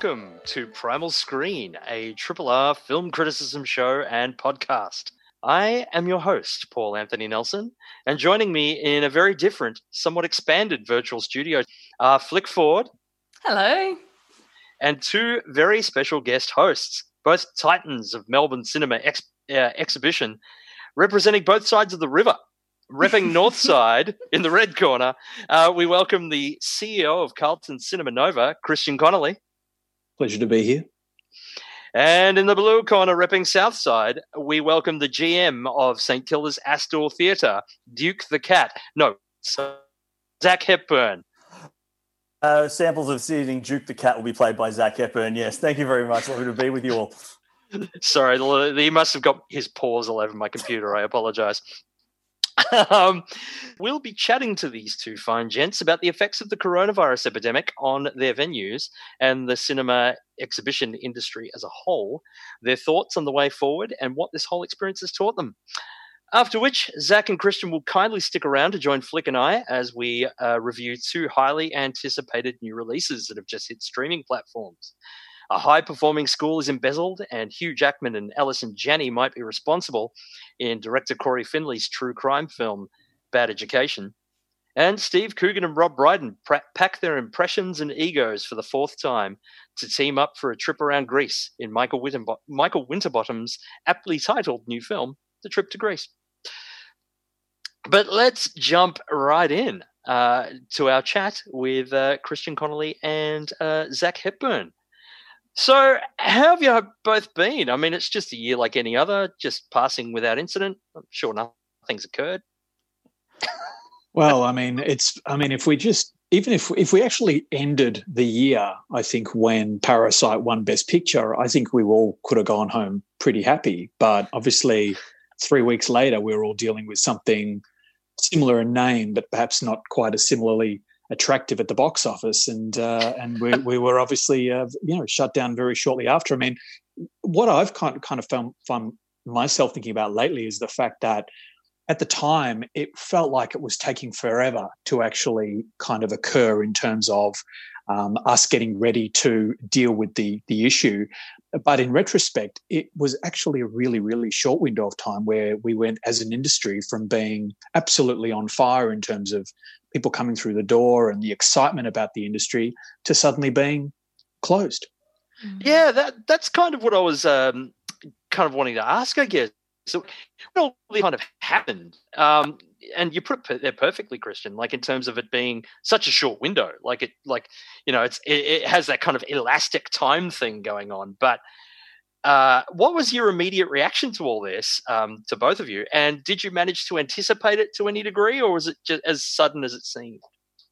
Welcome to Primal Screen, a Triple R film criticism show and podcast. I am your host, Paul Anthony Nelson, and joining me in a very different, somewhat expanded virtual studio are Flick Ford Hello. and two very special guest hosts, both titans of Melbourne cinema ex- uh, exhibition, representing both sides of the river. Repping North Side in the red corner, uh, we welcome the CEO of Carlton Cinema Nova, Kristian Connelly. Pleasure to be here. And in the blue corner, repping Southside, we welcome the GM of St Kilda's Astor Theatre, Duke the Cat. No, Zak Hepburn. Uh, samples of seating Duke the Cat will be played by Zak Hepburn. Yes, thank you very much. Lovely to be with you all. Sorry, he must have got his paws all over my computer. I apologize. Um, we'll be chatting to these two fine gents about the effects of the coronavirus epidemic on their venues and the cinema exhibition industry as a whole, their thoughts on the way forward, and what this whole experience has taught them. After which, Zak and Kristian will kindly stick around to join Flick and I as we uh, review two highly anticipated new releases that have just hit streaming platforms. A high performing school is embezzled, and Hugh Jackman and Allison Janney might be responsible in director Cory Finley's true crime film, Bad Education. And Steve Coogan and Rob Brydon pack their impressions and egos for the fourth time to team up for a trip around Greece in Michael, Michael Winterbottom's aptly titled new film, The Trip to Greece. But let's jump right in uh, to our chat with uh, Kristian Connelly and uh, Zak Hepburn. So, how have you both been? I mean, it's just a year like any other, just passing without incident. I'm sure nothing's occurred. Well, I mean, it's. I mean, if we just even if if we actually ended the year, I think when Parasite won Best Picture, I think we all could have gone home pretty happy. But obviously, three weeks later, we were all dealing with something similar in name, but perhaps not quite as similarly attractive at the box office, and uh, and we, we were obviously uh, you know shut down very shortly after. I mean, what I've kind of kind of found, found myself thinking about lately is the fact that at the time it felt like it was taking forever to actually kind of occur in terms of um, us getting ready to deal with the the issue. But in retrospect, it was actually a really, really short window of time where we went as an industry from being absolutely on fire in terms of people coming through the door and the excitement about the industry to suddenly being closed. Yeah, that that's kind of what I was um, kind of wanting to ask, I guess. So, what all kind of happened? Um, and you put it there perfectly, Kristian. Like in terms of it being such a short window, like it, like you know, it's it, it has that kind of elastic time thing going on. But uh, what was your immediate reaction to all this, um, to both of you? And did you manage to anticipate it to any degree, or was it just as sudden as it seemed?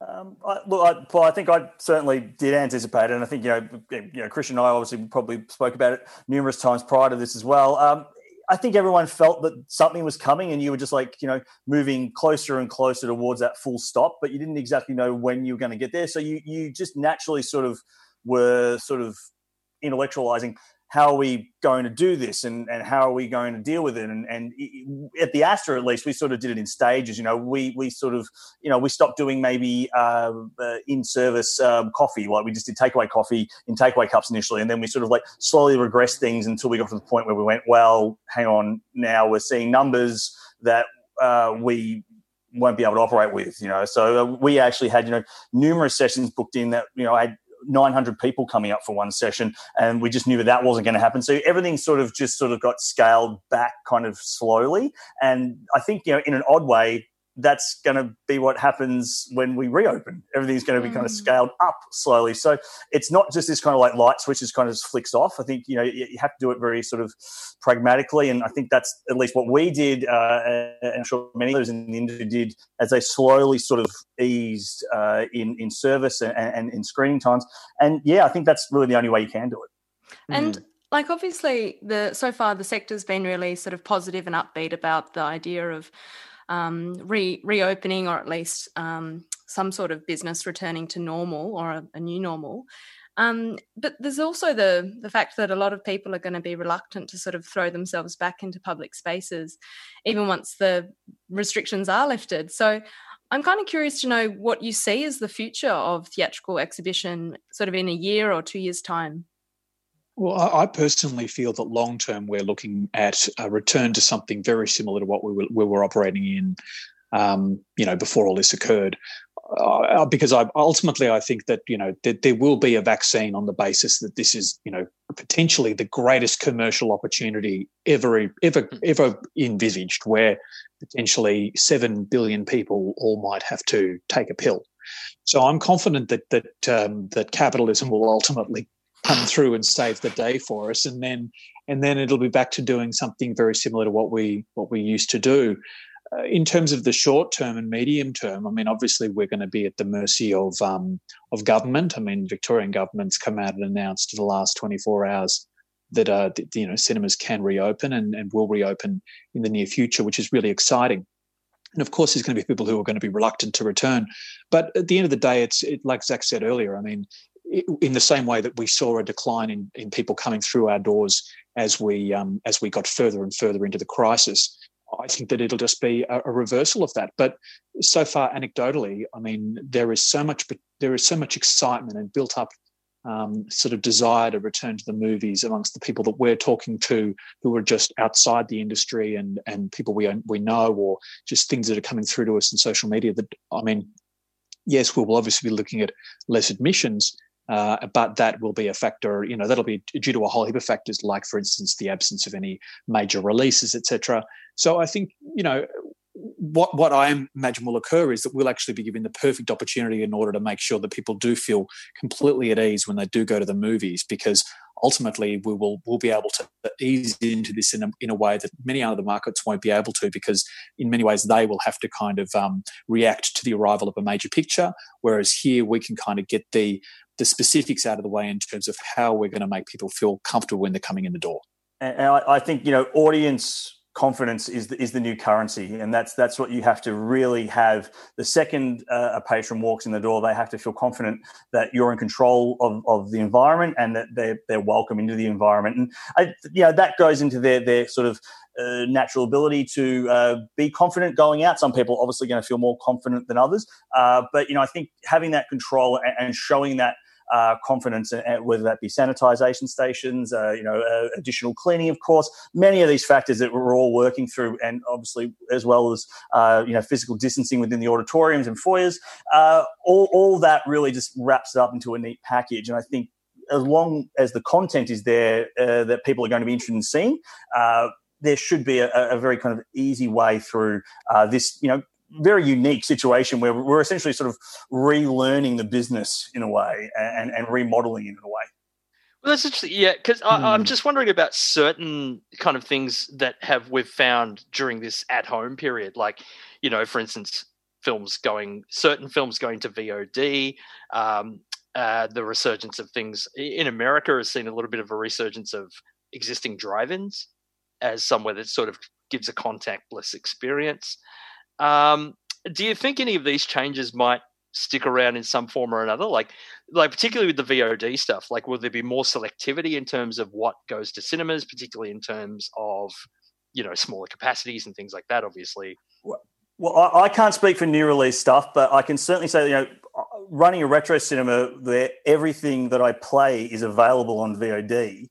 Um, I, look, I, Paul, I think I certainly did anticipate it, and I think you know, you know, Christian and I obviously probably spoke about it numerous times prior to this as well. Um, I think everyone felt that something was coming, and you were just like, you know, moving closer and closer towards that full stop, but you didn't exactly know when you were going to get there. So you you just naturally sort of were sort of intellectualizing how are we going to do this and, and how are we going to deal with it? And, and at the Astor at least we sort of did it in stages you know we we sort of you know we stopped doing maybe uh, uh, in service um, coffee. Like we just did takeaway coffee in takeaway cups initially and then we sort of like slowly regressed things until we got to the point where we went well hang on now we're seeing numbers that uh, we won't be able to operate with you know? So uh, we actually had you know numerous sessions booked in that you know I had 900 people coming up for one session and we just knew that that wasn't going to happen. So everything sort of just sort of got scaled back kind of slowly. And i think you know in an odd way that's going to be what happens when we reopen. Everything's going to be mm. kind of scaled up slowly. So it's not just this kind of like light switch just kind of just flicks off. I think you know you have to do it very sort of pragmatically, and I think that's at least what we did, uh, and I'm sure many others in the industry did as they slowly sort of eased uh, in in service and, and in screening times. And yeah, I think that's really the only way you can do it. And mm like obviously the so far the sector's been really sort of positive and upbeat about the idea of um, re- reopening or at least um, some sort of business returning to normal or a, a new normal. Um, but there's also the the fact that a lot of people are going to be reluctant to sort of throw themselves back into public spaces, even once the restrictions are lifted. So I'm kind of curious to know what you see as the future of theatrical exhibition, sort of in a year or two years' time. Well, I personally feel that long term we're looking at a return to something very similar to what we were, we were operating in, um, you know, before all this occurred. Uh, because I ultimately I think that you know that there will be a vaccine on the basis that this is you know potentially the greatest commercial opportunity ever ever hmm. ever envisaged, where potentially seven billion people all might have to take a pill. So I'm confident that that um, that capitalism will ultimately come through and save the day for us, and then and then it'll be back to doing something very similar to what we what we used to do. Uh, in terms of the short term and medium term, I mean, obviously we're going to be at the mercy of um, of government. I mean, Victorian government's come out and announced in the last 24 hours that uh, you know cinemas can reopen and, and will reopen in the near future, which is really exciting. And of course, there's going to be people who are going to be reluctant to return. But at the end of the day, it's it, like Zak said earlier. I mean, in the same way that we saw a decline in, in people coming through our doors as we um, as we got further and further into the crisis, I think that it'll just be a, a, reversal of that. But so far, anecdotally, I mean, there is so much there is so much excitement and built up um, sort of desire to return to the movies amongst the people that we're talking to who are just outside the industry and and people we we know or just things that are coming through to us in social media. That I mean, yes, we will obviously be looking at less admissions, uh, but that will be a factor, you know, that'll be due to a whole heap of factors, like, for instance, the absence of any major releases, etc. So I think, you know, what what I imagine will occur is that we'll actually be given the perfect opportunity in order to make sure that people do feel completely at ease when they do go to the movies, because ultimately we will we'll be able to ease into this in a, in a way that many other markets won't be able to because in many ways they will have to kind of um, react to the arrival of a major picture whereas here we can kind of get the the specifics out of the way in terms of how we're going to make people feel comfortable when they're coming in the door. And I, I think you know, audience confidence is the, is the new currency, and that's that's what you have to really have. The second uh, a patron walks in the door, they have to feel confident that you're in control of, of the environment and that they're they're welcome into the environment. And I, you know that goes into their their sort of uh, natural ability to uh, be confident going out. Some people obviously going to feel more confident than others, uh, but you know I think having that control and, and showing that uh, confidence, whether that be sanitization stations, uh, you know, uh, additional cleaning, of course, many of these factors that we're all working through, and obviously as well as uh, you know physical distancing within the auditoriums and foyers, uh, all all that really just wraps it up into a neat package. And I think as long as the content is there uh, that people are going to be interested in seeing, uh, there should be a, a, very kind of easy way through uh, this, you know, very unique situation where we're essentially sort of relearning the business in a way and, and remodeling it in a way. Well, that's interesting. Yeah, because mm. I'm just wondering about certain kind of things that have we've found during this at-home period, like you know, for instance, films going certain films going to VOD. Um, uh, the resurgence of things in America has seen a little bit of a resurgence of existing drive-ins as somewhere that sort of gives a contactless experience. Um, do you think any of these changes might stick around in some form or another? Like, like particularly with the VOD stuff. Like, will there be more selectivity in terms of what goes to cinemas, particularly in terms of you know smaller capacities and things like that? Obviously. Well, I, I can't speak for new release stuff, but I can certainly say you know running a retro cinema there everything that i play is available on vod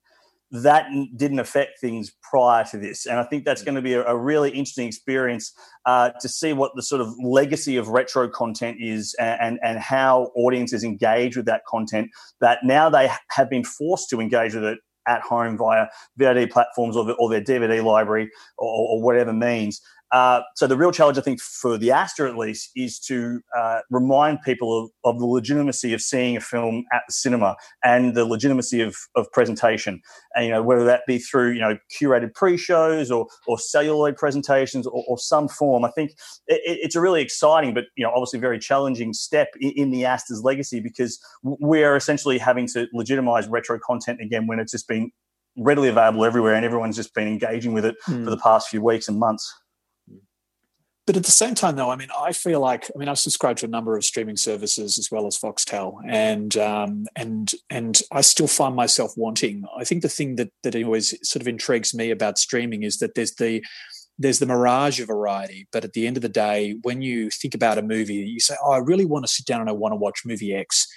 that didn't affect things prior to this. And I think that's mm. going to be a, a really interesting experience uh, to see what the sort of legacy of retro content is and, and, and, how audiences engage with that content that now they have been forced to engage with it at home via VOD platforms or, the, or their DVD library or, or whatever means. Uh, so the real challenge, I think, for the Astor at least, is to uh, remind people of, of, the legitimacy of seeing a film at the cinema and the legitimacy of, of presentation. And you know whether that be through you know curated pre-shows or or celluloid presentations or, or some form. I think it, it's a really exciting, but you know obviously very challenging step in, in the Astor's legacy because we are essentially having to legitimize retro content again when it's just been readily available everywhere and everyone's just been engaging with it mm. for the past few weeks and months. But at the same time, though, I mean, I feel like I mean, I've subscribed to a number of streaming services as well as Foxtel, and um, and and I still find myself wanting. I think the thing that that always sort of intrigues me about streaming is that there's the there's the mirage of variety, but at the end of the day, when you think about a movie, you say, "Oh, I really want to sit down and I want to watch movie X."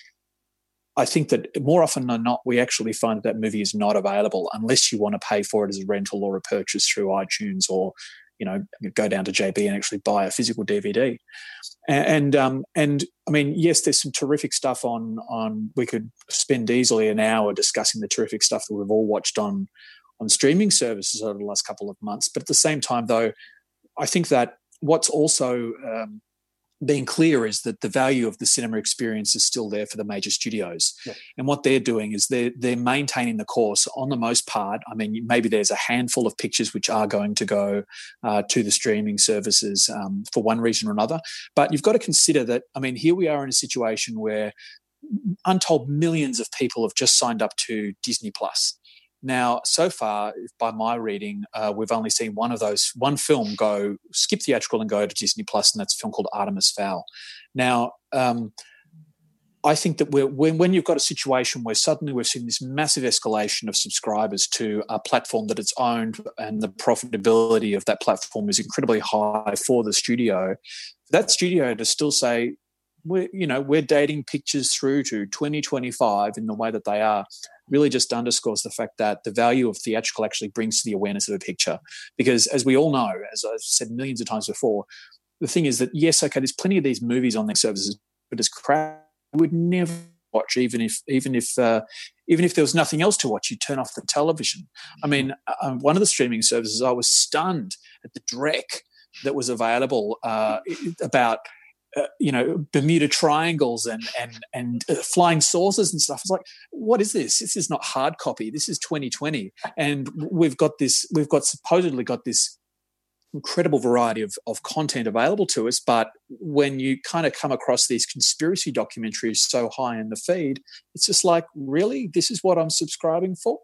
I think that more often than not, we actually find that that movie is not available unless you want to pay for it as a rental or a purchase through iTunes or you know go down to JB and actually buy a physical DVD. And and, um, and I mean, yes, there's some terrific stuff on on. We could spend easily an hour discussing the terrific stuff that we've all watched on on streaming services over the last couple of months. But at the same time, though, I think that what's also um, being clear is that the value of the cinema experience is still there for the major studios. Yeah. And what they're doing is they're, they're maintaining the course on the most part. I mean, maybe there's a handful of pictures which are going to go uh, to the streaming services um, for one reason or another. But you've got to consider that, I mean, here we are in a situation where untold millions of people have just signed up to Disney Plus. Now, so far, by my reading, uh, we've only seen one of those, one film go skip theatrical and go to Disney Plus, and that's a film called Artemis Fowl. Now, um, I think that when, when you've got a situation where suddenly we've seen this massive escalation of subscribers to a platform that it's owned and the profitability of that platform is incredibly high for the studio, that studio to still say, we're, you know, we're dating pictures through to 2025 in the way that they are really just underscores the fact that the value of theatrical actually brings to the awareness of a picture. Because as we all know, as I've said millions of times before, the thing is that yes, okay, there's plenty of these movies on these services, but as crowd would never watch, even if even if uh, even if there was nothing else to watch, you turn off the television. I mean, uh, one of the streaming services, I was stunned at the dreck that was available uh, about uh, you know Bermuda triangles and and and uh, flying saucers and stuff. It's like, what is this? This is not hard copy. This is 2020, and we've got this. We've got supposedly got this incredible variety of, of content available to us. But when you kind of come across these conspiracy documentaries so high in the feed, it's just like, really, this is what I'm subscribing for.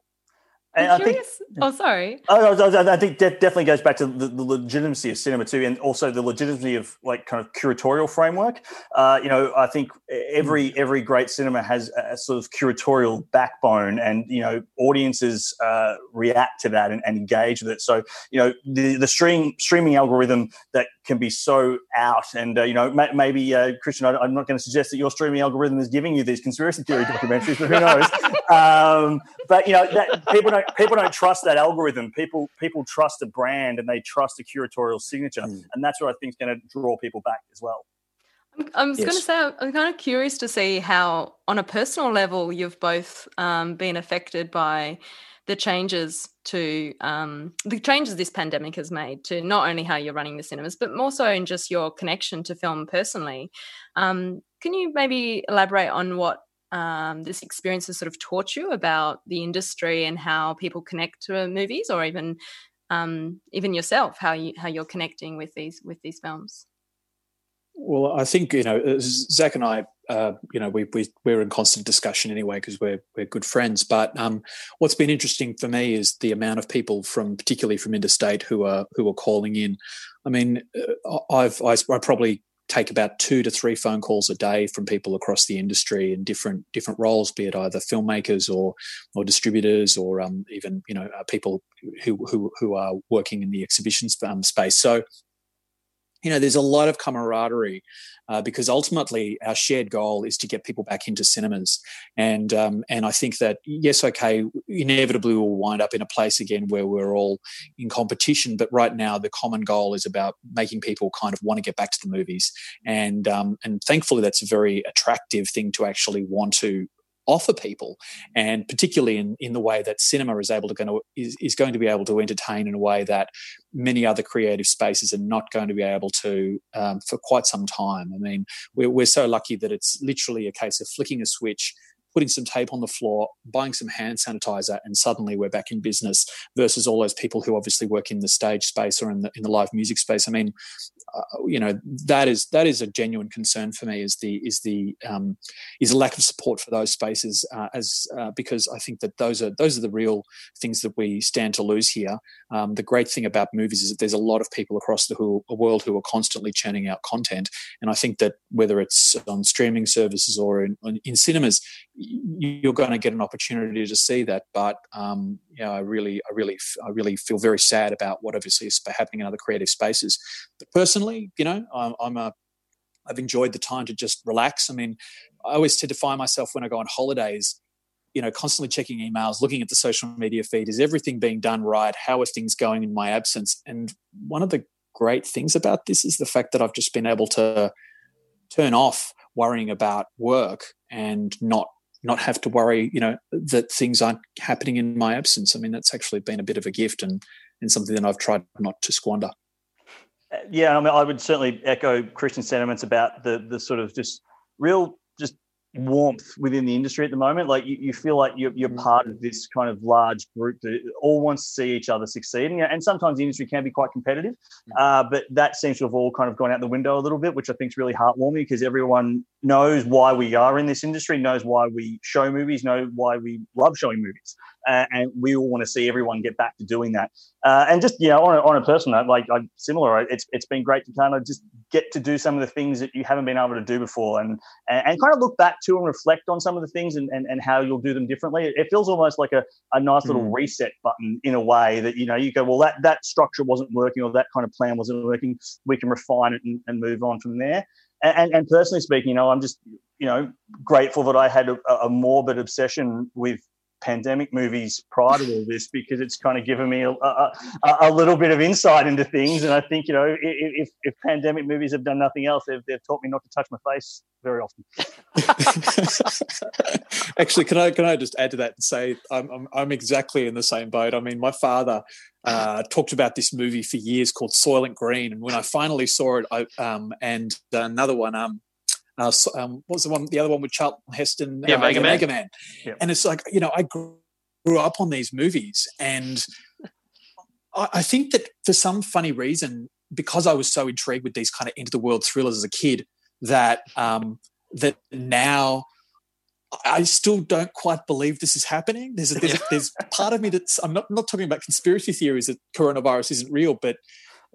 And I think, oh, sorry. I, I think that definitely goes back to the, the, legitimacy of cinema too, and also the legitimacy of like kind of curatorial framework. Uh, you know, I think every mm. every great cinema has a sort of curatorial backbone, and you know, audiences uh, react to that and, and, engage with it. So, you know, the the stream streaming algorithm that can be so out, and uh, you know, maybe uh, Kristian, I, am not going to suggest that your streaming algorithm is giving you these conspiracy theory documentaries, but who knows? um, but you know, that, people don't people don't trust that algorithm. People people trust a brand and they trust a curatorial signature, mm. and that's what I think is going to draw people back as well. I was yes. going to say, I'm kind of curious to see how, on a personal level, you've both um, been affected by the changes to um, the changes this pandemic has made to not only how you're running the cinemas, but more so in just your connection to film personally. Um, can you maybe elaborate on what um, this experience has sort of taught you about the industry and how people connect to movies, or even um, even yourself, how you how you're connecting with these with these films? Well, I think you know uh, Zak and I, uh, you know, we, we we're in constant discussion anyway because we're we're good friends. But um, what's been interesting for me is the amount of people from, particularly from interstate, who are who are calling in. I mean, uh, I've I, I probably take about two to three phone calls a day from people across the industry in different different roles, be it either filmmakers or or distributors or um, even you know uh, people who, who who are working in the exhibition um, space. So you know, there's a lot of camaraderie uh, because ultimately our shared goal is to get people back into cinemas. And um, and I think that yes, okay, inevitably we'll wind up in a place again where we're all in competition. But right now, the common goal is about making people kind of want to get back to the movies. And um, and thankfully, that's a very attractive thing to actually want to offer people, and particularly in, in the way that cinema is able to, going to is, is going to be able to entertain in a way that many other creative spaces are not going to be able to um, for quite some time. I mean, we're, we're so lucky that it's literally a case of flicking a switch putting some tape on the floor, buying some hand sanitizer, and suddenly we're back in business. Versus all those people who obviously work in the stage space or in the in the live music space. I mean, uh, you know, that is that is a genuine concern for me. Is the is the um, is a lack of support for those spaces uh, as uh, because I think that those are those are the real things that we stand to lose here. Um, the great thing about movies is that there's a lot of people across the who, world who are constantly churning out content, and I think that whether it's on streaming services or in, in cinemas, you're going to get an opportunity to see that. But um, you know, I really, I really, I really feel very sad about what obviously is happening in other creative spaces. But personally, you know, I'm, I'm a I've enjoyed the time to just relax. I mean, I always tend to find myself when I go on holidays, you know, constantly checking emails, looking at the social media feed. Is everything being done right? How are things going in my absence? And one of the great things about this is the fact that I've just been able to turn off worrying about work and not not have to worry, you know, that things aren't happening in my absence. I mean, that's actually been a bit of a gift and and something that I've tried not to squander. Yeah, I mean, I would certainly echo Kristian's sentiments about the the sort of just real just warmth within the industry at the moment. Like you, you feel like you're, you're mm. part of this kind of large group that all wants to see each other succeed. And sometimes the industry can be quite competitive, mm. uh, but that seems to have all kind of gone out the window a little bit, which I think is really heartwarming because everyone knows why we are in this industry, knows why we show movies, know why we love showing movies uh, and we all want to see everyone get back to doing that. Uh, and just you know, on a, on a personal note, like I'm similar, it's it's been great to kind of just get to do some of the things that you haven't been able to do before, and and, and kind of look back to and reflect on some of the things and, and, and how you'll do them differently. It feels almost like a, a nice little mm. reset button in a way that you know you go, well, that that structure wasn't working or that kind of plan wasn't working. We can refine it and, and move on from there. And, and, personally speaking, you know, I'm just you know grateful that I had a, a morbid obsession with pandemic movies prior to all this because it's kind of given me a, a, a, little bit of insight into things. And I think, you know, if, if pandemic movies have done nothing else, they've, they've taught me not to touch my face very often. Actually, can I can I just add to that and say I'm, I'm, I'm exactly in the same boat. I mean, my father uh, talked about this movie for years called Soylent Green, and when I finally saw it, I, um, and another one, um, uh, um, what was the one? The other one with Charlton Heston, yeah, uh, Mega, Man. Mega Man. Yeah. And it's like you know, I grew up on these movies, and I, I think that for some funny reason, because I was so intrigued with these kind of into the world thrillers as a kid, that um, that now I still don't quite believe this is happening. There's a, there's, a, there's part of me that's I'm not not talking about conspiracy theories that coronavirus isn't real, but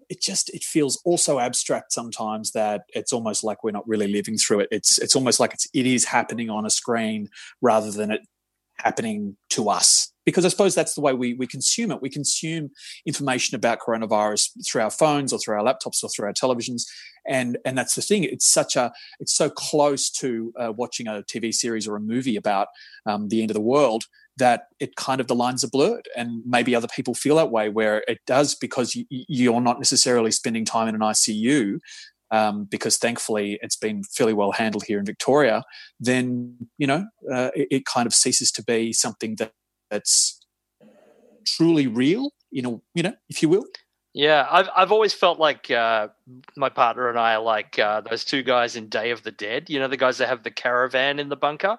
it just it feels also abstract sometimes that it's almost like we're not really living through it. It's it's almost like it's it is happening on a screen rather than it happening to us. Because I suppose that's the way we we consume it. We consume information about coronavirus through our phones or through our laptops or through our televisions, and and that's the thing. It's such a it's so close to uh, watching a TV series or a movie about um, the end of the world that it kind of the lines are blurred and maybe other people feel that way where it does because you, are not necessarily spending time in an icu um, because thankfully it's been fairly well handled here in victoria then you know uh, it, it, kind of ceases to be something that, that's truly real you know you know if you will yeah, I've I've always felt like uh, my partner and I are like uh, those two guys in Day of the Dead. You know, the guys that have the caravan in the bunker,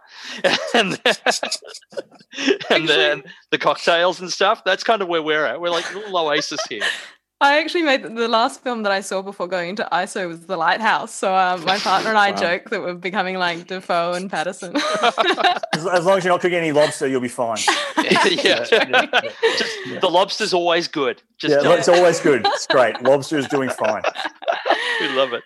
and and then the cocktails and stuff. That's kind of where we're at. We're like little oasis here. I actually made the last film that I saw before going to ISO was The Lighthouse. So um, my partner and I wow. joke that we're becoming like Dafoe and Pattinson. as, as, long as you're not cooking any lobster, you'll be fine. yeah, yeah. yeah. Just, the lobster's always good. Just yeah, it's always good. It's great. Lobster is doing fine. we love it.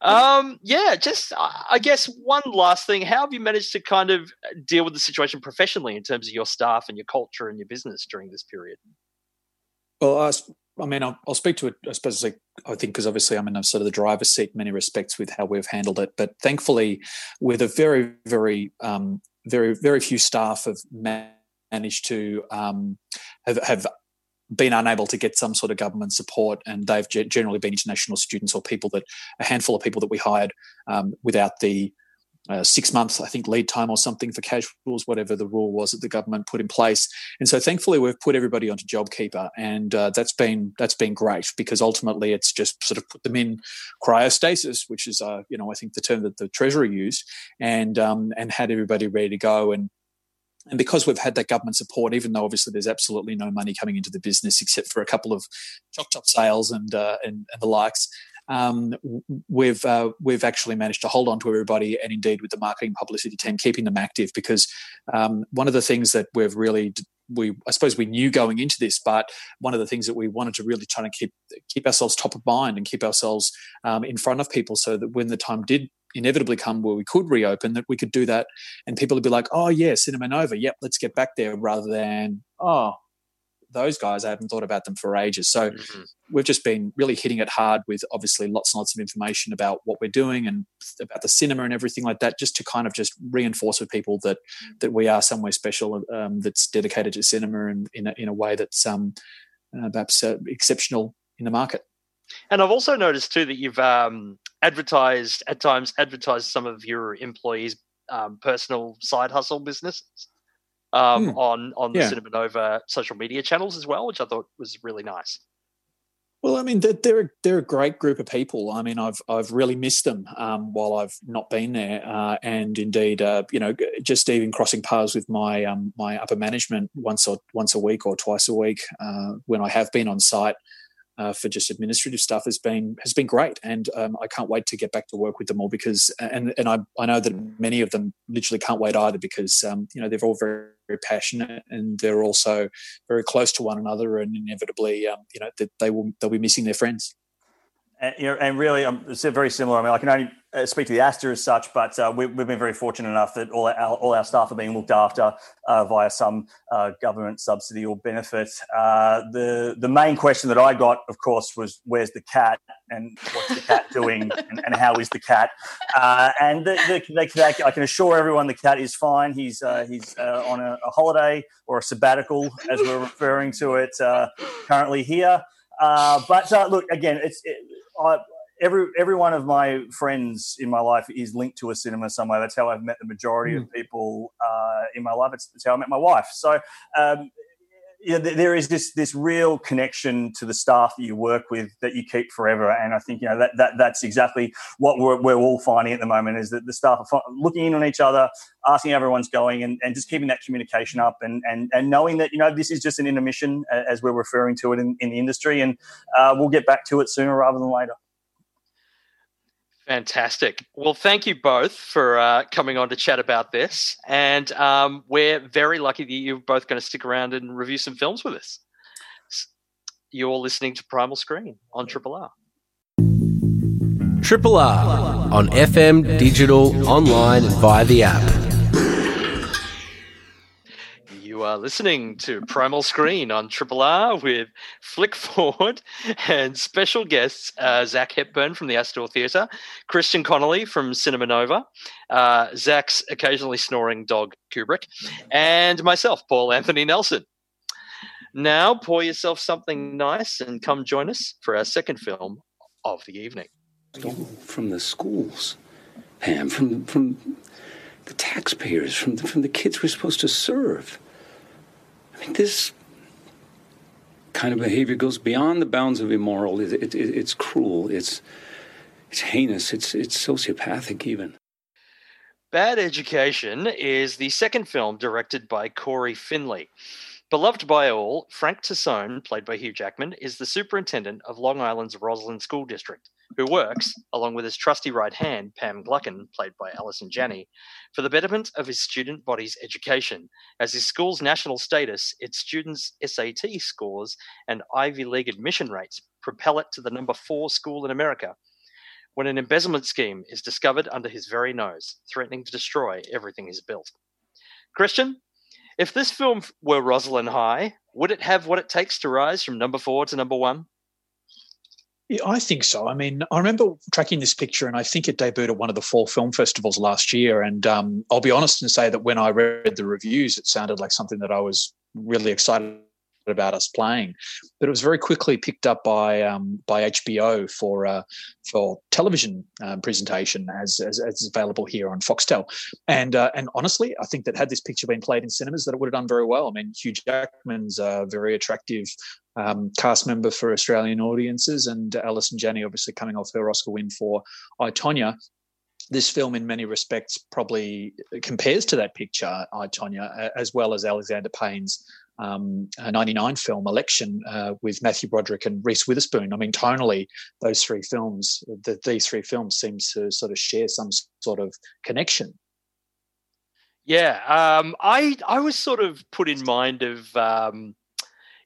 Um, yeah, just I guess one last thing. How have you managed to kind of deal with the situation professionally in terms of your staff and your culture and your business during this period? Well, I I mean, I'll, I'll, speak to it. I suppose I think because obviously I'm in a sort of the driver's seat in many respects with how we've handled it. But thankfully, with a very, very, um, very, very few staff have managed to um, have, have been unable to get some sort of government support, and they've generally been international students or people that a handful of people that we hired um, without the uh, six months, I think, lead time or something for casuals, whatever the rule was that the government put in place. And so, thankfully, we've put everybody onto JobKeeper, and uh, that's been that's been great because ultimately it's just sort of put them in cryostasis, which is, uh, you know, I think the term that the Treasury used, and um, and had everybody ready to go. And and because we've had that government support, even though obviously there's absolutely no money coming into the business except for a couple of choc top sales and, uh, and, and the likes, um, we've uh, we've actually managed to hold on to everybody, and indeed with the marketing publicity team, keeping them active. Because um, one of the things that we've really we I suppose we knew going into this, but one of the things that we wanted to really try to keep keep ourselves top of mind and keep ourselves um, in front of people, so that when the time did inevitably come where we could reopen, that we could do that, and people would be like, "Oh yeah, Cinema Nova, yep, let's get back there," rather than "Oh, those guys, I haven't thought about them for ages. So mm-hmm. we've just been really hitting it hard with obviously lots and lots of information about what we're doing and about the cinema and everything like that, just to kind of just reinforce with people that that we are somewhere special um, that's dedicated to cinema and in a, in a way that's um, uh, perhaps uh, exceptional in the market. And I've also noticed too that you've um, advertised at times advertised some of your employees' um, personal side hustle businesses um, mm. on on the yeah. Cinema Nova social media channels as well, which I thought was really nice. Well, I mean, they're they're a great group of people. I mean, I've I've really missed them um, while I've not been there, uh, and indeed, uh, you know, just even crossing paths with my um, my upper management once or once a week or twice a week uh, when I have been on site uh, for just administrative stuff has been has been great, and um, I can't wait to get back to work with them all because and and I I know that many of them literally can't wait either because um, you know they're all very, very passionate and they're also very close to one another and inevitably um, you know they, they will they'll be missing their friends. And, you know, and really, um, it's very similar. I mean, I can only uh, speak to the Astor as such, but uh, we, have been very fortunate enough that all our, all our staff are being looked after uh, via some uh, government subsidy or benefit. Uh, the the main question that I got, of course, was where's the cat and what's the cat doing and, and how is the cat? Uh, and the, the, the, I can assure everyone the cat is fine. He's he's on a, a, holiday or a sabbatical, as we're referring to it currently here. but look, again, it's. It, I, every every one of my friends in my life is linked to a cinema somewhere. That's how I've met the majority mm. of people uh, in my life. It's, it's, how I met my wife. So. Um, yeah, there is this this real connection to the staff that you work with that you keep forever, and I think you know that, that that's exactly what we're, we're all finding at the moment is that the staff are looking in on each other, asking how everyone's going, and, and just keeping that communication up, and and and knowing that you know this is just an intermission as we're referring to it in, in the industry, and uh, we'll get back to it sooner rather than later. Fantastic. Well, thank you both for uh, coming on to chat about this. And um, we're very lucky that you're both going to stick around and review some films with us. You're listening to Primal Screen on Triple R. Triple R on FM, digital, online, and via the app. You are listening to Primal Screen on Triple R with Flick Ford and special guests uh, Zak Hepburn from the Astor Theatre, Kristian Connelly from Cinema Nova, uh, Zak's occasionally snoring dog Kubrick, and myself, Paul Anthony Nelson. Now, pour yourself something nice and come join us for our second film of the evening. From the schools, Pam, from from the taxpayers, from the, from the kids we're supposed to serve. This kind of behavior goes beyond the bounds of immoral. It, it, it, it's cruel. It's it's heinous. It's it's sociopathic even. Bad Education is the second film directed by Cory Finley. Beloved by all, Frank Tassone, played by Hugh Jackman, is the superintendent of Long Island's Roslyn School District, who works, along with his trusty right hand, Pam Gluckin, played by Allison Janney, for the betterment of his student body's education, as his school's national status, its students' SAT scores, and Ivy League admission rates propel it to the number four school in America. When an embezzlement scheme is discovered under his very nose, threatening to destroy everything he's built. Kristian, if this film were Roslyn High, would it have what it takes to rise from number four to number one? Yeah, I think so. I mean, I remember tracking this picture, and I think it debuted at one of the fall film festivals last year. And um, I'll be honest and say that when I read the reviews, it sounded like something that I was really excited about us playing. But it was very quickly picked up by um, by HBO for uh, for television um, presentation as, as, as available here on Foxtel. And uh, and honestly, I think that had this picture been played in cinemas, that it would have done very well. I mean, Hugh Jackman's a very attractive um, cast member for Australian audiences, and Allison Janney obviously coming off her Oscar win for I Tonya this film, in many respects, probably compares to that picture, I Tonya, as well as Alexander Payne's um, a 99 film election uh, with Matthew Broderick and Reese Witherspoon. I mean, tonally, those three films, the, these three films seem to sort of share some sort of connection. Yeah, um, I I was sort of put in mind of um,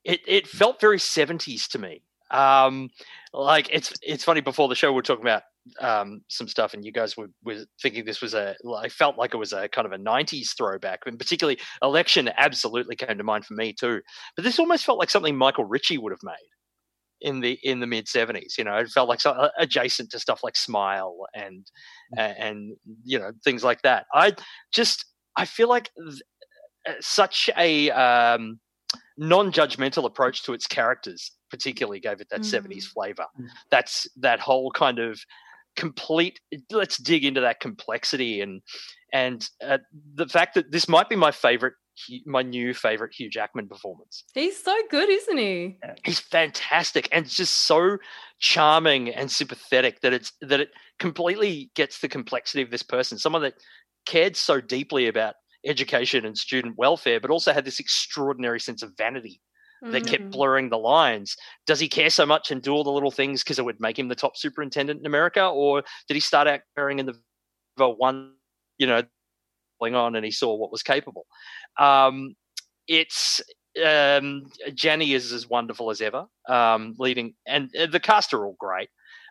it. It felt very 70s to me. Um, like it's it's funny. Before the show, we are talking about um, some stuff, and you guys were, were thinking this was a. I felt like it was a kind of a '90s throwback, and particularly election absolutely came to mind for me too. But this almost felt like something Michael Ritchie would have made in the in the mid '70s. You know, it felt like so, uh, adjacent to stuff like Smile and mm. and you know things like that. I just I feel like th- uh, such a um, non-judgmental approach to its characters particularly gave it that mm. 70s flavor mm. that's that whole kind of complete let's dig into that complexity and and uh, the fact that this might be my favorite my new favorite Hugh Jackman performance. He's so good, isn't he? He's fantastic and just so charming and sympathetic that it's that it completely gets the complexity of this person. Someone that cared so deeply about education and student welfare, but also had this extraordinary sense of vanity they mm-hmm. kept blurring the lines. Does he care so much and do all the little things because it would make him the top superintendent in America, or did he start out caring in the one, you know, going on and he saw what was capable? Um, it's um, Janney is as wonderful as ever, um, leading, and uh, the cast are all great.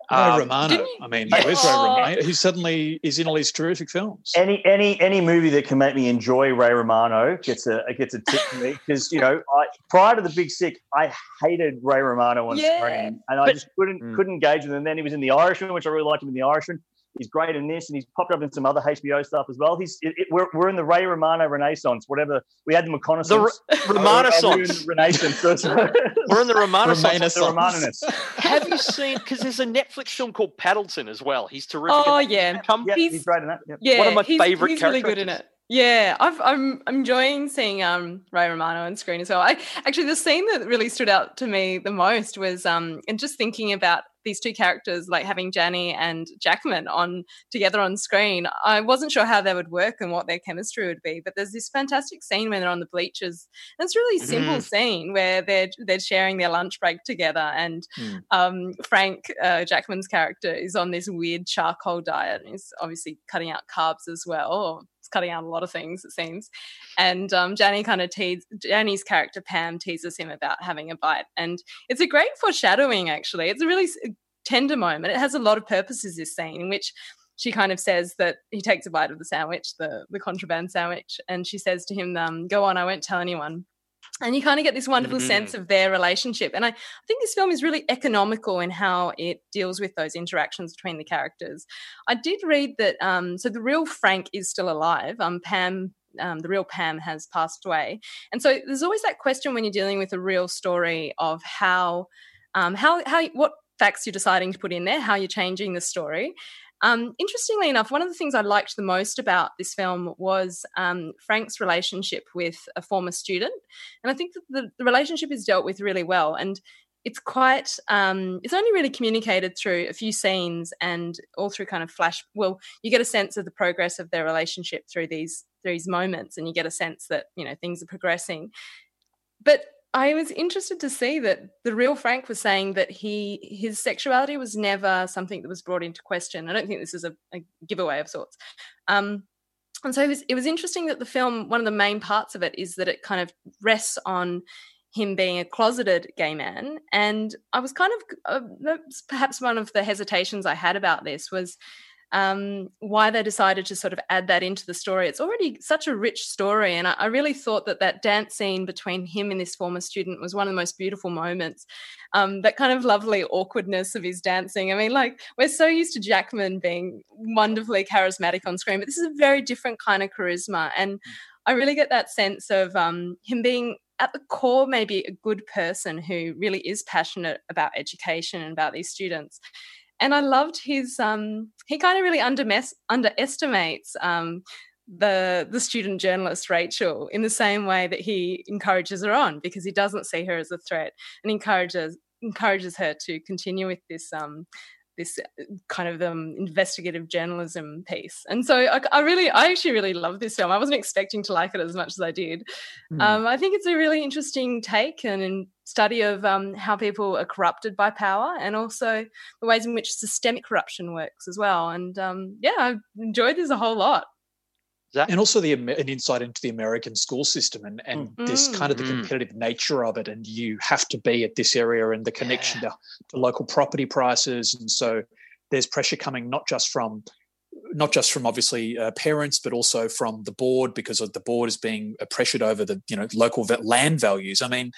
No, um, Romano. I mean, where's Ray Romano? Who suddenly is in all these terrific films. Any any any movie that can make me enjoy Ray Romano gets a gets a tip for me because you know I prior to the Big Sick I hated Ray Romano on yeah. screen and I but, just couldn't mm. couldn't engage with him. And then he was in The Irishman, which I really liked him in The Irishman. He's great in this, and he's popped up in some other HBO stuff as well. He's it, it, we're, we're in the Ray Romano Renaissance, whatever we had the reconnaissance. The Renaissance. Renaissance. we're in the Renaissance. The Renaissance. Have you seen? Because there's a Netflix film called Paddleton as well. He's terrific. Oh yeah, Come, yeah, he's, he's, great in that. Yep. Yeah, one of my he's, favorite. He's really good in it. Yeah, i am I'm enjoying seeing um, Ray Romano on screen as well. I actually the scene that really stood out to me the most was um, and just thinking about these two characters like having Janney and Jackman on together on screen. I wasn't sure how they would work and what their chemistry would be, but there's this fantastic scene when they're on the bleachers. And it's a really simple mm. scene where they're they're sharing their lunch break together, and mm. um, Frank uh, Jackman's character is on this weird charcoal diet and he's obviously cutting out carbs as well, cutting out a lot of things, it seems. And um, kind of teases, Janney's character Pam teases him about having a bite. And it's a great foreshadowing, actually. It's a really tender moment. It has a lot of purposes, this scene, in which she kind of says that he takes a bite of the sandwich, the, the contraband sandwich, and she says to him, um, Go on, I won't tell anyone and you kind of get this wonderful mm-hmm. sense of their relationship and I, I, think this film is really economical in how it deals with those interactions between the characters. I did read that um, so the real frank is still alive um, pam um, the real pam has passed away. And so there's always that question when you're dealing with a real story of how um, how how what facts you're deciding to put in there how you're changing the story um, interestingly enough, one of the things I liked the most about this film was um, Frank's relationship with a former student. And I think that the, the relationship is dealt with really well. And it's quite um, it's only really communicated through a few scenes and all through kind of flash well you get a sense of the progress of their relationship through these through these moments and you get a sense that you know things are progressing but I was interested to see that the real Frank was saying that he his sexuality was never something that was brought into question. I don't think this is a, a giveaway of sorts. Um, and so it was, it was interesting that the film, one of the main parts of it is that it kind of rests on him being a closeted gay man. And I was kind of, uh, perhaps one of the hesitations I had about this was um, why they decided to sort of add that into the story. It's already such a rich story, and I, I, really thought that that dance scene between him and this former student was one of the most beautiful moments. Um, that kind of lovely awkwardness of his dancing. I mean, like we're so used to Jackman being wonderfully charismatic on screen, but this is a very different kind of charisma, and I really get that sense of um, him being at the core maybe a good person who really is passionate about education and about these students and i loved his um he kind of really underestimates um the the student journalist Rachel in the same way that he encourages her on because he doesn't see her as a threat and encourages encourages her to continue with this um this uh, kind of um, investigative journalism piece. And so I, I, really, I actually really love this film. I wasn't expecting to like it as much as I did. Mm. Um, I think it's a really interesting take and study of um, how people are corrupted by power and also the ways in which systemic corruption works as well. And um, yeah, I enjoyed this a whole lot. And also the an insight into the American school system and, and mm. this kind of the mm. competitive nature of it, and you have to be at this area and the connection yeah. to, to local property prices, and so there's pressure coming not just from not just from obviously uh, parents, but also from the board because the board is being pressured over the you know local land values. I mean,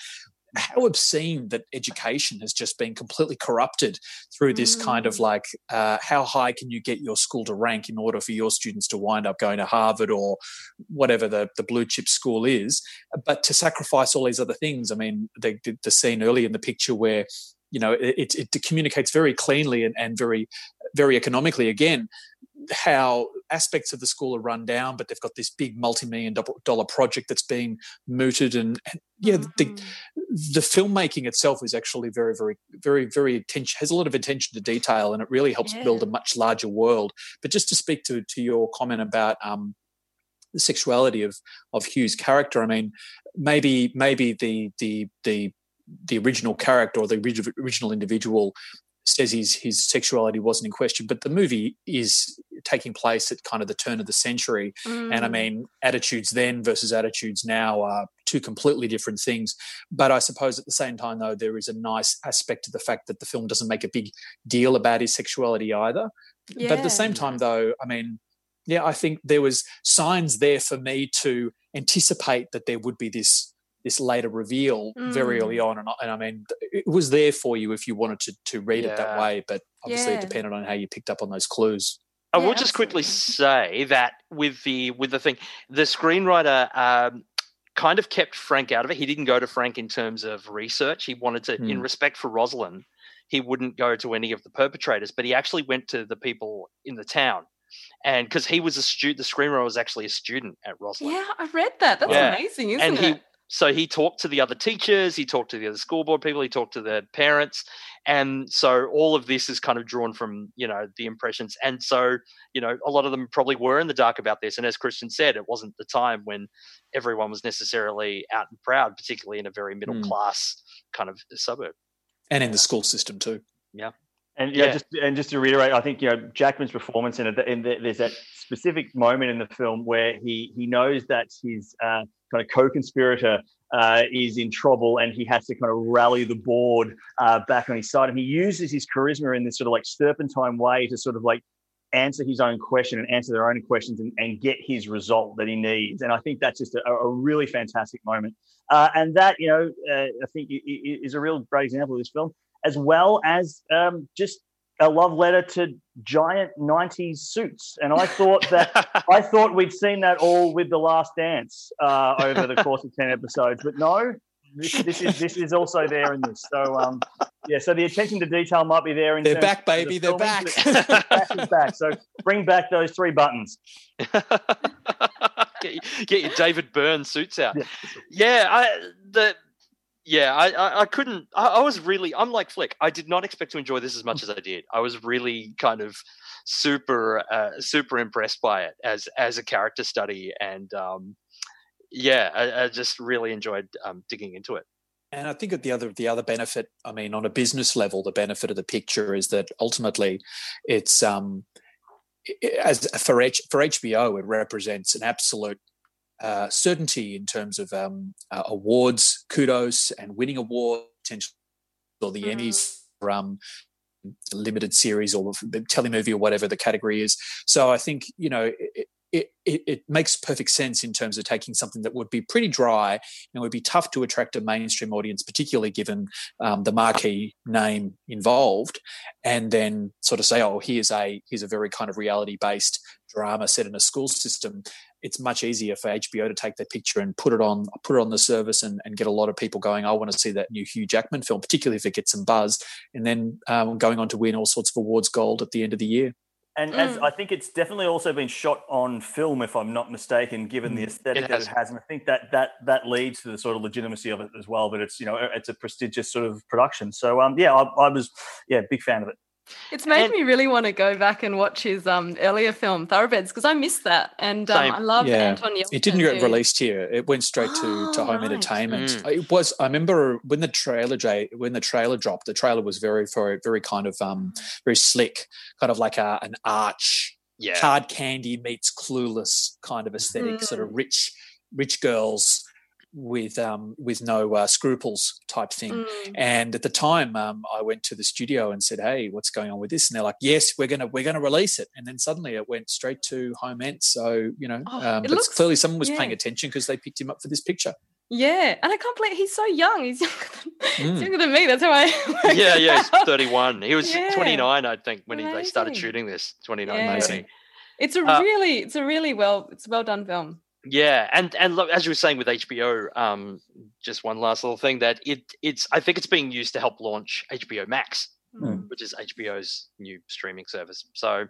how obscene that education has just been completely corrupted through this mm. kind of mm. like uh, how high can you get your school to rank in order for your students to wind up going to Harvard or whatever the, the blue chip school is, but to sacrifice all these other things. I mean, the, the scene early in the picture where you know it, it, it communicates very cleanly and, and very very economically again how aspects of the school are run down, but they've got this big multi-million dollar project that's being mooted, and, and yeah, mm-hmm. the, the filmmaking itself is actually very, very, very, very attention has a lot of attention to detail, and it really helps yeah. build a much larger world. But just to speak to to your comment about um, the sexuality of of Hugh's character, I mean, maybe maybe the the the the original character or the original individual says his his sexuality wasn't in question, but the movie is taking place at kind of the turn of the century, mm. and I mm. mean attitudes then versus attitudes now are two completely different things. But I suppose at the same time, though, there is a nice aspect to the fact that the film doesn't make a big deal about his sexuality either. Yeah. But at the same time, though, I mean, yeah, I think there was signs there for me to anticipate that there would be this this later reveal mm. very early mm. on. And, and, I mean, it was there for you if you wanted to, to read yeah. it that way, but obviously yeah. it depended on how you picked up on those clues. I will just quickly say that with the with the thing, the screenwriter um, kind of kept Frank out of it. He didn't go to Frank in terms of research. He wanted to, mm. in respect for Roslyn, he wouldn't go to any of the perpetrators, but he actually went to the people in the town and because he was a student, the screenwriter was actually a student at Roslyn. Yeah, I read that. That's yeah. amazing, isn't and it? He, so he talked to the other teachers, he talked to the other school board people, he talked to the parents, and so all of this is kind of drawn from you know the impressions. And so you know a lot of them probably were in the dark about this. And as Kristian said, it wasn't the time when everyone was necessarily out and proud, particularly in a very middle mm. class kind of suburb, and in the school system too. Yeah. And yeah, yeah, just and just to reiterate, I think you know Jackman's performance in it. In the, there's that specific moment in the film where he he knows that his uh, kind of co-conspirator uh, is in trouble and he has to kind of rally the board uh, back on his side. And he uses his charisma in this sort of like serpentine way to sort of like answer his own question and answer their own questions and, and get his result that he needs. And I think that's just a, a really fantastic moment. Uh, and that, you know, uh, I think is a real great example of this film, as well as um, just a love letter to giant 90s suits. And i thought that i thought we'd seen that all with the last dance uh, over the course of 10 episodes but no this, this, is this is also there in this. So um, yeah so the attention to detail might be there in they're back baby the they're back. Back back. So bring back those three buttons. Get, get your david byrne suits out. Yeah, yeah I, the yeah, I, I, I couldn't. I, I, was really. I'm like Flick. I did not expect to enjoy this as much as I did. I was really kind of super, uh, super impressed by it as as a character study, and um, yeah, I, I, just really enjoyed um, digging into it. And I think that the other the other benefit, I mean, on a business level, the benefit of the picture is that ultimately, it's um, as for H, for HBO, it represents an absolute uh, certainty in terms of um, uh, awards, kudos, and winning awards, potentially, or the mm-hmm. Emmys for um, limited series or the telemovie or whatever the category is. So I think you know. It, it, it, it, makes perfect sense in terms of taking something that would be pretty dry and would be tough to attract a mainstream audience, particularly given um, the marquee name involved, and then sort of say, "Oh, here's a here's a very kind of reality based drama set in a school system." It's much easier for HBO to take their picture and put it on put it on the service and, and get a lot of people going. I want to see that new Hugh Jackman film, particularly if it gets some buzz, and then um, going on to win all sorts of awards gold at the end of the year. And mm. as I think it's definitely also been shot on film, if I'm not mistaken, given the mm. aesthetic it that it has, and I think that that that leads to the sort of legitimacy of it as well. But it's you know it's a prestigious sort of production. So um yeah, I, I was yeah big fan of it. It's made and, me really want to go back and watch his um, earlier film Thoroughbreds because I missed that and um, I love yeah. Anton Yelchin It didn't get released here. It went straight to, oh, to home right. entertainment. Mm. It was. I remember when the trailer when the trailer dropped. The trailer was very very very kind of um, very slick, kind of like a, an arch yeah. hard candy meets clueless kind of aesthetic, mm. sort of rich rich girls with um, with no uh, scruples type thing. Mm. And at the time, um, I went to the studio and said, "Hey, what's going on with this?" And they're like, "Yes, we're gonna we're gonna release it." And then suddenly it went straight to home end. So you know, oh, um, but looks, clearly someone was yeah. paying attention because they picked him up for this picture. Yeah, and I can't believe he's so young. He's younger than, mm. younger than me. That's how I. yeah, yeah, he's thirty-one. He was yeah. twenty-nine, I think, when he, they started shooting this. Twenty-nine, yeah. It's a uh, really, it's a really well, it's a well done film. Yeah, and and look, as you were saying with HBO, um, just one last little thing that it it's I think it's being used to help launch HBO Max, mm. which is HBO's new streaming service. So,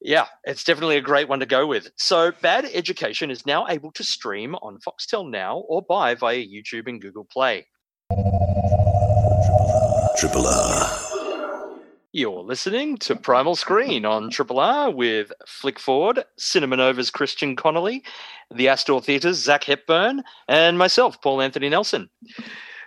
yeah, it's definitely a great one to go with. So, Bad Education is now able to stream on Foxtel Now or buy via YouTube and Google Play. Triple R. You're listening to Primal Screen on Triple R with Flick Ford, Cinema Nova's Kristian Connelly, the Astor Theatre's Zak Hepburn, and myself, Paul Anthony Nelson.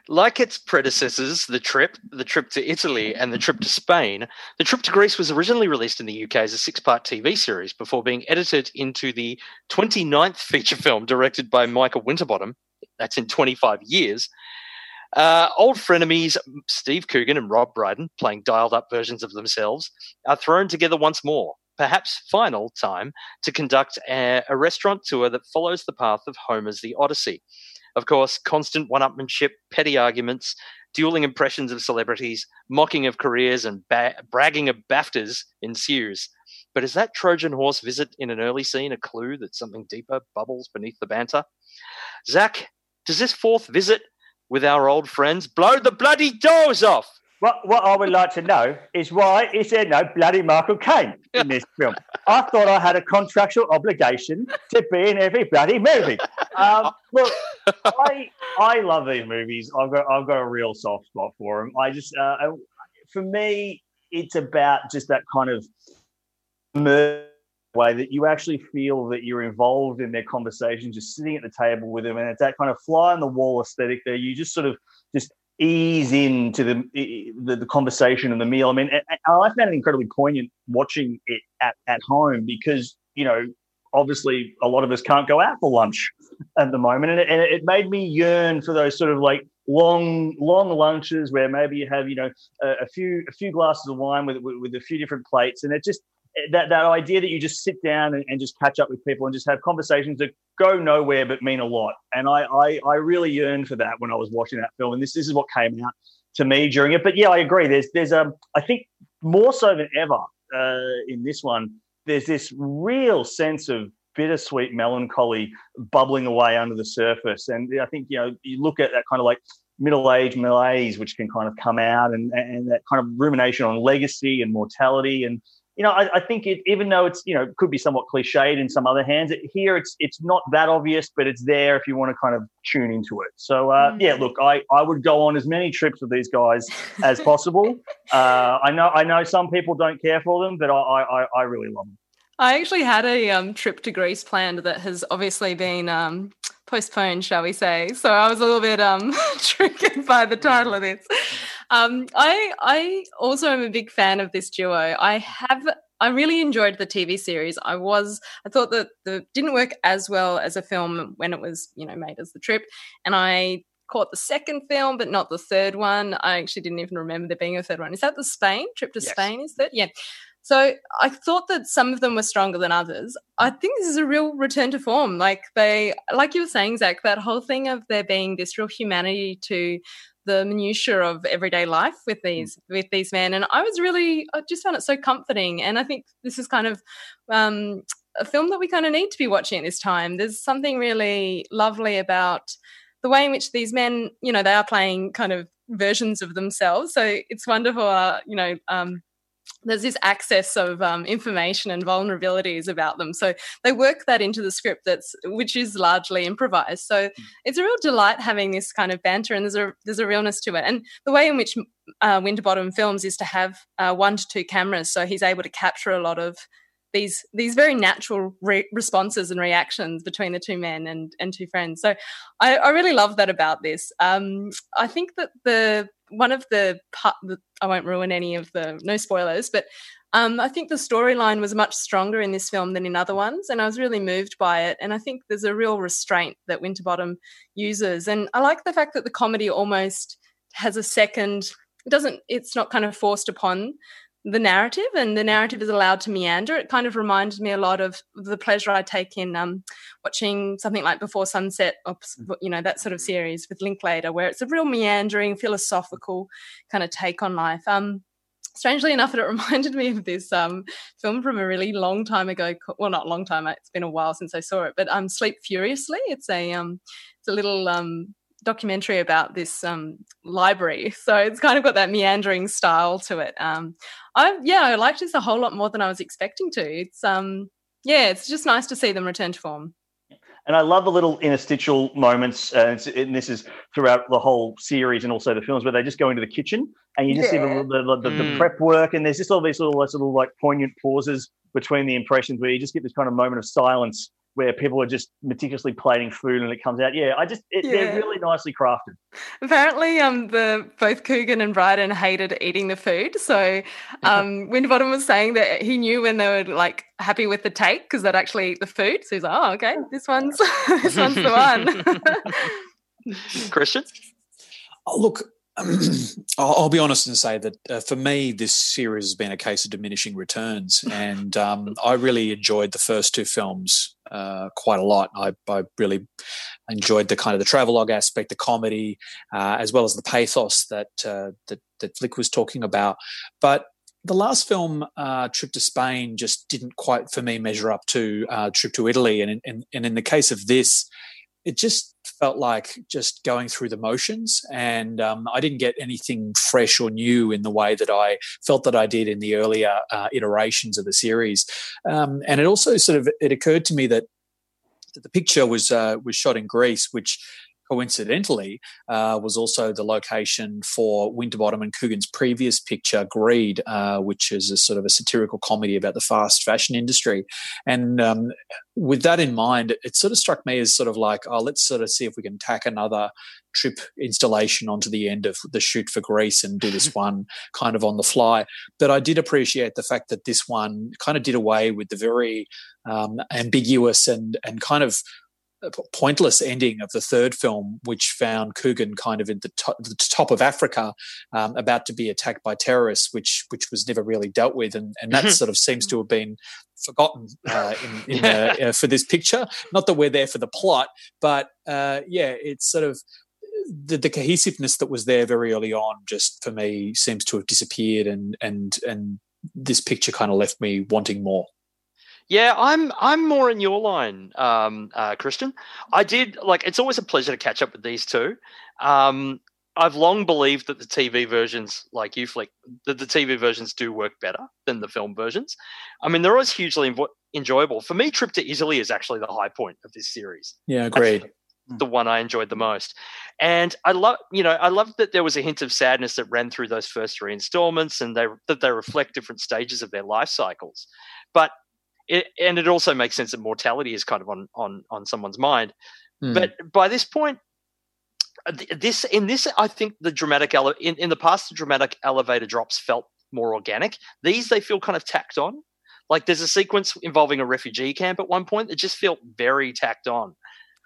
Like its predecessors, The Trip, The Trip to Italy, and The Trip to Spain, The Trip to Greece was originally released in the UK as a six part TV series before being edited into the 29th feature film directed by Michael Winterbottom. That's in 25 years uh, old frenemies Steve Coogan and Rob Brydon, playing dialed up versions of themselves, are thrown together once more, perhaps final time, to conduct a, a restaurant tour that follows the path of Homer's The Odyssey. Of course, constant one upmanship, petty arguments, dueling impressions of celebrities, mocking of careers, and ba- bragging of BAFTAs ensues. But is that Trojan horse visit in an early scene a clue that something deeper bubbles beneath the banter? Zak, does this fourth visit with our old friends blow the bloody doors off. What, what I would like to know is why is there no bloody Michael Caine in this film? I thought I had a contractual obligation to be in every bloody movie. Um, look, I I love these movies. I've got I've got a real soft spot for them. I just uh, for me, it's about just that kind of way that you actually feel that you're involved in their conversation, just sitting at the table with them, and it's that kind of fly on the wall aesthetic there. You just sort of just ease into the, the, the conversation and the meal. I mean, I found it incredibly poignant watching it at, at home because you know obviously a lot of us can't go out for lunch at the moment, and it, and it made me yearn for those sort of like long long lunches where maybe you have you know a, a few a few glasses of wine with, with, with a few different plates, and it just that that idea that you just sit down and, and, just catch up with people and just have conversations that go nowhere but mean a lot. And I, I I really yearned for that when I was watching that film, and this this is what came out to me during it. But yeah, I agree. There's there's um I think more so than ever uh, in this one, there's this real sense of bittersweet melancholy bubbling away under the surface. And I think you know you look at that kind of like middle-aged malaise which can kind of come out and, and that kind of rumination on legacy and mortality and you know, I, I think it, even though it's, you know, could be somewhat cliched in some other hands, it, here it's it's not that obvious, but it's there if you want to kind of tune into it. So, uh, mm. yeah, look, I, I would go on as many trips with these guys as possible. uh, I know I know some people don't care for them, but I, I, I really love them. I actually had a um, trip to Greece planned that has obviously been um, postponed, shall we say. So I was a little bit um, triggered by the title of this. Um, I I also am a big fan of this duo. I have I really enjoyed the TV series. I was I thought that the didn't work as well as a film when it was you know made as the trip, and I caught the second film but not the third one. I actually didn't even remember there being a third one. Is that the Spain trip to yes. Spain? Is that yeah? So I thought that some of them were stronger than others. I think this is a real return to form. Like they, like you were saying, Zak, that whole thing of there being this real humanity to the minutiae of everyday life with mm. these with these men and i was really i just found it so comforting and i think this is kind of um, a film that we kind of need to be watching at this time. There's something really lovely about the way in which these men, you know, they are playing kind of versions of themselves. So it's wonderful, uh, you know, um, there's this access of um, information and vulnerabilities about them. So they work that into the script that's which is largely improvised. So hmm. it's a real delight having this kind of banter, and there's a there's a realness to it. And the way in which uh, Winterbottom films is to have uh, one to two cameras, so he's able to capture a lot of these these very natural re- responses and reactions between the two men and and two friends. So I, I really love that about this. Um, I think that the one of the, I won't ruin any of the no spoilers, but um, I think the storyline was much stronger in this film than in other ones, and I was really moved by it. And I think there's a real restraint that Winterbottom uses, and I like the fact that the comedy almost has a second. It doesn't. It's not kind of forced upon the narrative and the narrative is allowed to meander. It kind of reminded me a lot of the pleasure I take in um, watching something like Before Sunset, or, mm. you know, that sort of series with Linklater, where it's a real meandering, philosophical kind of take on life. Um, strangely enough, it reminded me of this um, film from a really long time ago. Well, not long time. It's been a while since I saw it, but um, Sleep Furiously. It's a um, it's a little um, documentary about this um, library. So it's kind of got that meandering style to it. Um, I yeah, I liked this a whole lot more than I was expecting to. It's um yeah, it's just nice to see them return to form. And I love the little interstitial moments, uh, and this is throughout the whole series and also the films where they just go into the kitchen and you just yeah. see the, the, the, mm. the, prep work, and there's just all these little, little like poignant pauses between the impressions where you just get this kind of moment of silence where people are just meticulously plating food and it comes out. Yeah, I just it, yeah. they're really nicely crafted. Apparently, um, the both Coogan and Brydon hated eating the food. So, um, Winterbottom was saying that he knew when they were like happy with the take because they'd actually eat the food. So he's like, oh, okay, this one's this one's the one. Kristian, oh, look, I'll be honest and say that uh, for me, this series has been a case of diminishing returns, and um, I really enjoyed the first two films uh, quite a lot. I, I, really enjoyed the kind of the travelogue aspect, the comedy, uh, as well as the pathos that, uh, that that Flick was talking about. But the last film, uh, Trip to Spain, just didn't quite for me measure up to uh, Trip to Italy, and in, and in the case of this, it just felt like just going through the motions and um, i didn't get anything fresh or new in the way that i felt that i did in the earlier uh, iterations of the series. Um, and it also sort of it occurred to me that, the picture was uh, was shot in greece which coincidentally, uh, was also the location for Winterbottom and Coogan's previous picture, Greed, uh, which is a sort of a satirical comedy about the fast fashion industry. And um, with that in mind, it sort of struck me as sort of like, oh, let's sort of see if we can tack another trip installation onto the end of the shoot for Greece and do this one kind of on the fly. But I did appreciate the fact that this one kind of did away with the very um, ambiguous and and kind of pointless ending of the third film, which found Coogan kind of in the, to- the top of Africa, um, about to be attacked by terrorists, which which was never really dealt with, and and that sort of seems to have been forgotten uh, in, in uh, uh, for this picture. Not that we're there for the plot, but uh, yeah, it's sort of. The, the cohesiveness that was there very early on, just for me, seems to have disappeared, and and and this picture kind of left me wanting more. Yeah, I'm I'm more in your line, um, uh, Kristian. I did like it's always a pleasure to catch up with these two. Um, I've long believed that the TV versions, like you, Flick, that the TV versions do work better than the film versions. I mean, they're always hugely enjoyable. For me, Trip to Italy is actually the high point of this series. Yeah, agreed. the one I enjoyed the most. And I love, you know, I love that there was a hint of sadness that ran through those first three installments, and they that they reflect different stages of their life cycles. But it, and it also makes sense that mortality is kind of on on on someone's mind. Mm. But by this point, uh, this in this, I think the dramatic ele- in in the past, the dramatic elevator drops felt more organic. These they feel kind of tacked on. Like there's a sequence involving a refugee camp at one point that just felt very tacked on.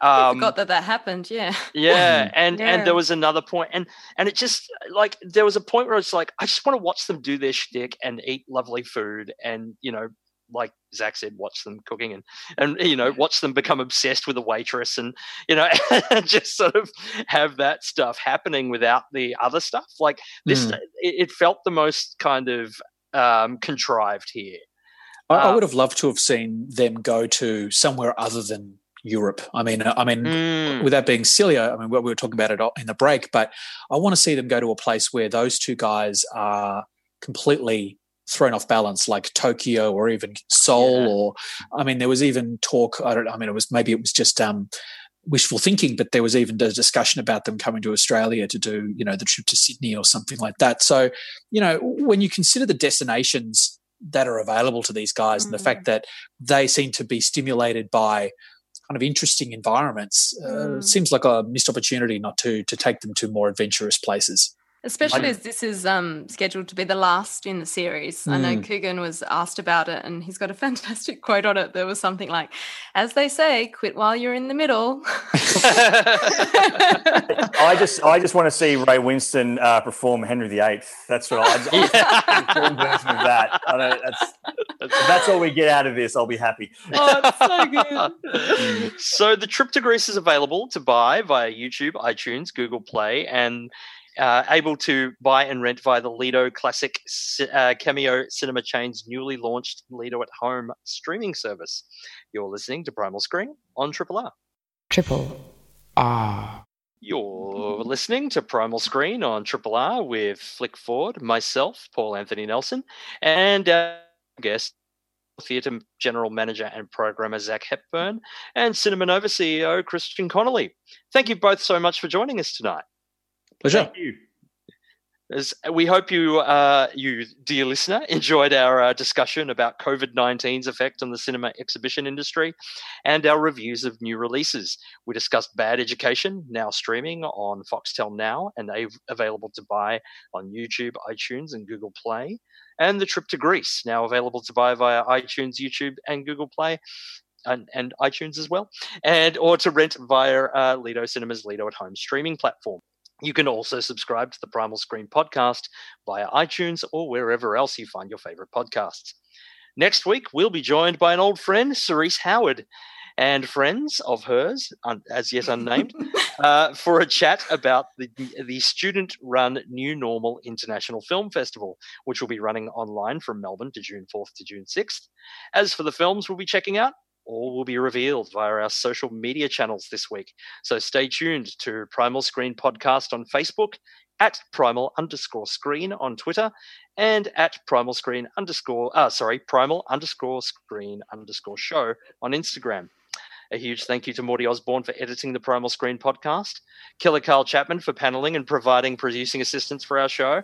Um, I forgot that that happened. Yeah. Yeah, and yeah. and there was another point, and and it just like there was a point where it's like I just want to watch them do their shtick and eat lovely food, and you know like Zak said, watch them cooking and and you know watch them become obsessed with a waitress and you know just sort of have that stuff happening without the other stuff. Like this, mm. it, it, felt the most kind of um, contrived here. I, I Uh, would have loved to have seen them go to somewhere other than Europe. I mean, I mean, mm, without being silly, I mean, we were talking about it in the break, but I want to see them go to a place where those two guys are completely thrown off balance, like Tokyo or even Seoul. Yeah. Or, I mean, there was even talk. I don't. I mean, it was maybe it was just um, wishful thinking, but there was even a discussion about them coming to Australia to do, you know, the trip to Sydney or something like that. So, you know, when you consider the destinations that are available to these guys and the fact that they seem to be stimulated by kind of interesting environments, uh, Mm. it seems like a missed opportunity not to to take them to more adventurous places. Especially as this is um, scheduled to be the last in the series. I know Mm. Coogan was asked about it and he's got a fantastic quote on it. There was something like, as they say, quit while you're in the middle. I just I just want to see Ray Winstone uh, perform Henry VIII. That's what I. I just want full version of that. I know, that's, if that's all we get out of this, I'll be happy. oh, it's so good. so the trip to Greece is available to buy via YouTube, iTunes, Google Play, and uh, able to buy and rent via the Lido Classic uh, Cameo Cinema Chain's newly launched Lido at Home streaming service. You're listening to Primal Screen on Triple R. Triple R. You're listening to Primal Screen on Triple R with Flick Ford, myself, Paul Anthony Nelson, and our guest, Theatre General Manager and Programmer Zak Hepburn, and Cinema Nova CEO Kristian Connelly. Thank you both so much for joining us tonight. Pleasure. Thank you. As we hope you, uh, you dear listener, enjoyed our uh, discussion about COVID 19's effect on the cinema exhibition industry and our reviews of new releases. We discussed Bad Education, now streaming on Foxtel Now and available to buy on YouTube, iTunes, and Google Play, and The Trip to Greece, now available to buy via iTunes, YouTube, and Google Play. And, and iTunes as well, and or to rent via uh, Lido Cinema's Lido at Home streaming platform. You can also subscribe to the Primal Screen podcast via iTunes or wherever else you find your favorite podcasts. Next week, we'll be joined by an old friend, Cerise Howard, and friends of hers, un- as yet unnamed, uh, for a chat about the, the student run New Normal International Film Festival, which will be running online from Melbourne to June 4th to June 6th. As for the films we'll be checking out, all will be revealed via our social media channels this week. So stay tuned to Primal Screen Podcast on Facebook, at Primal underscore Screen on Twitter, and at Primal Screen underscore, uh, sorry, Primal underscore Screen underscore Show on Instagram. A huge thank you to Morty Osborne for editing the Primal Screen podcast, Killer Carl Chapman for paneling and providing producing assistance for our show,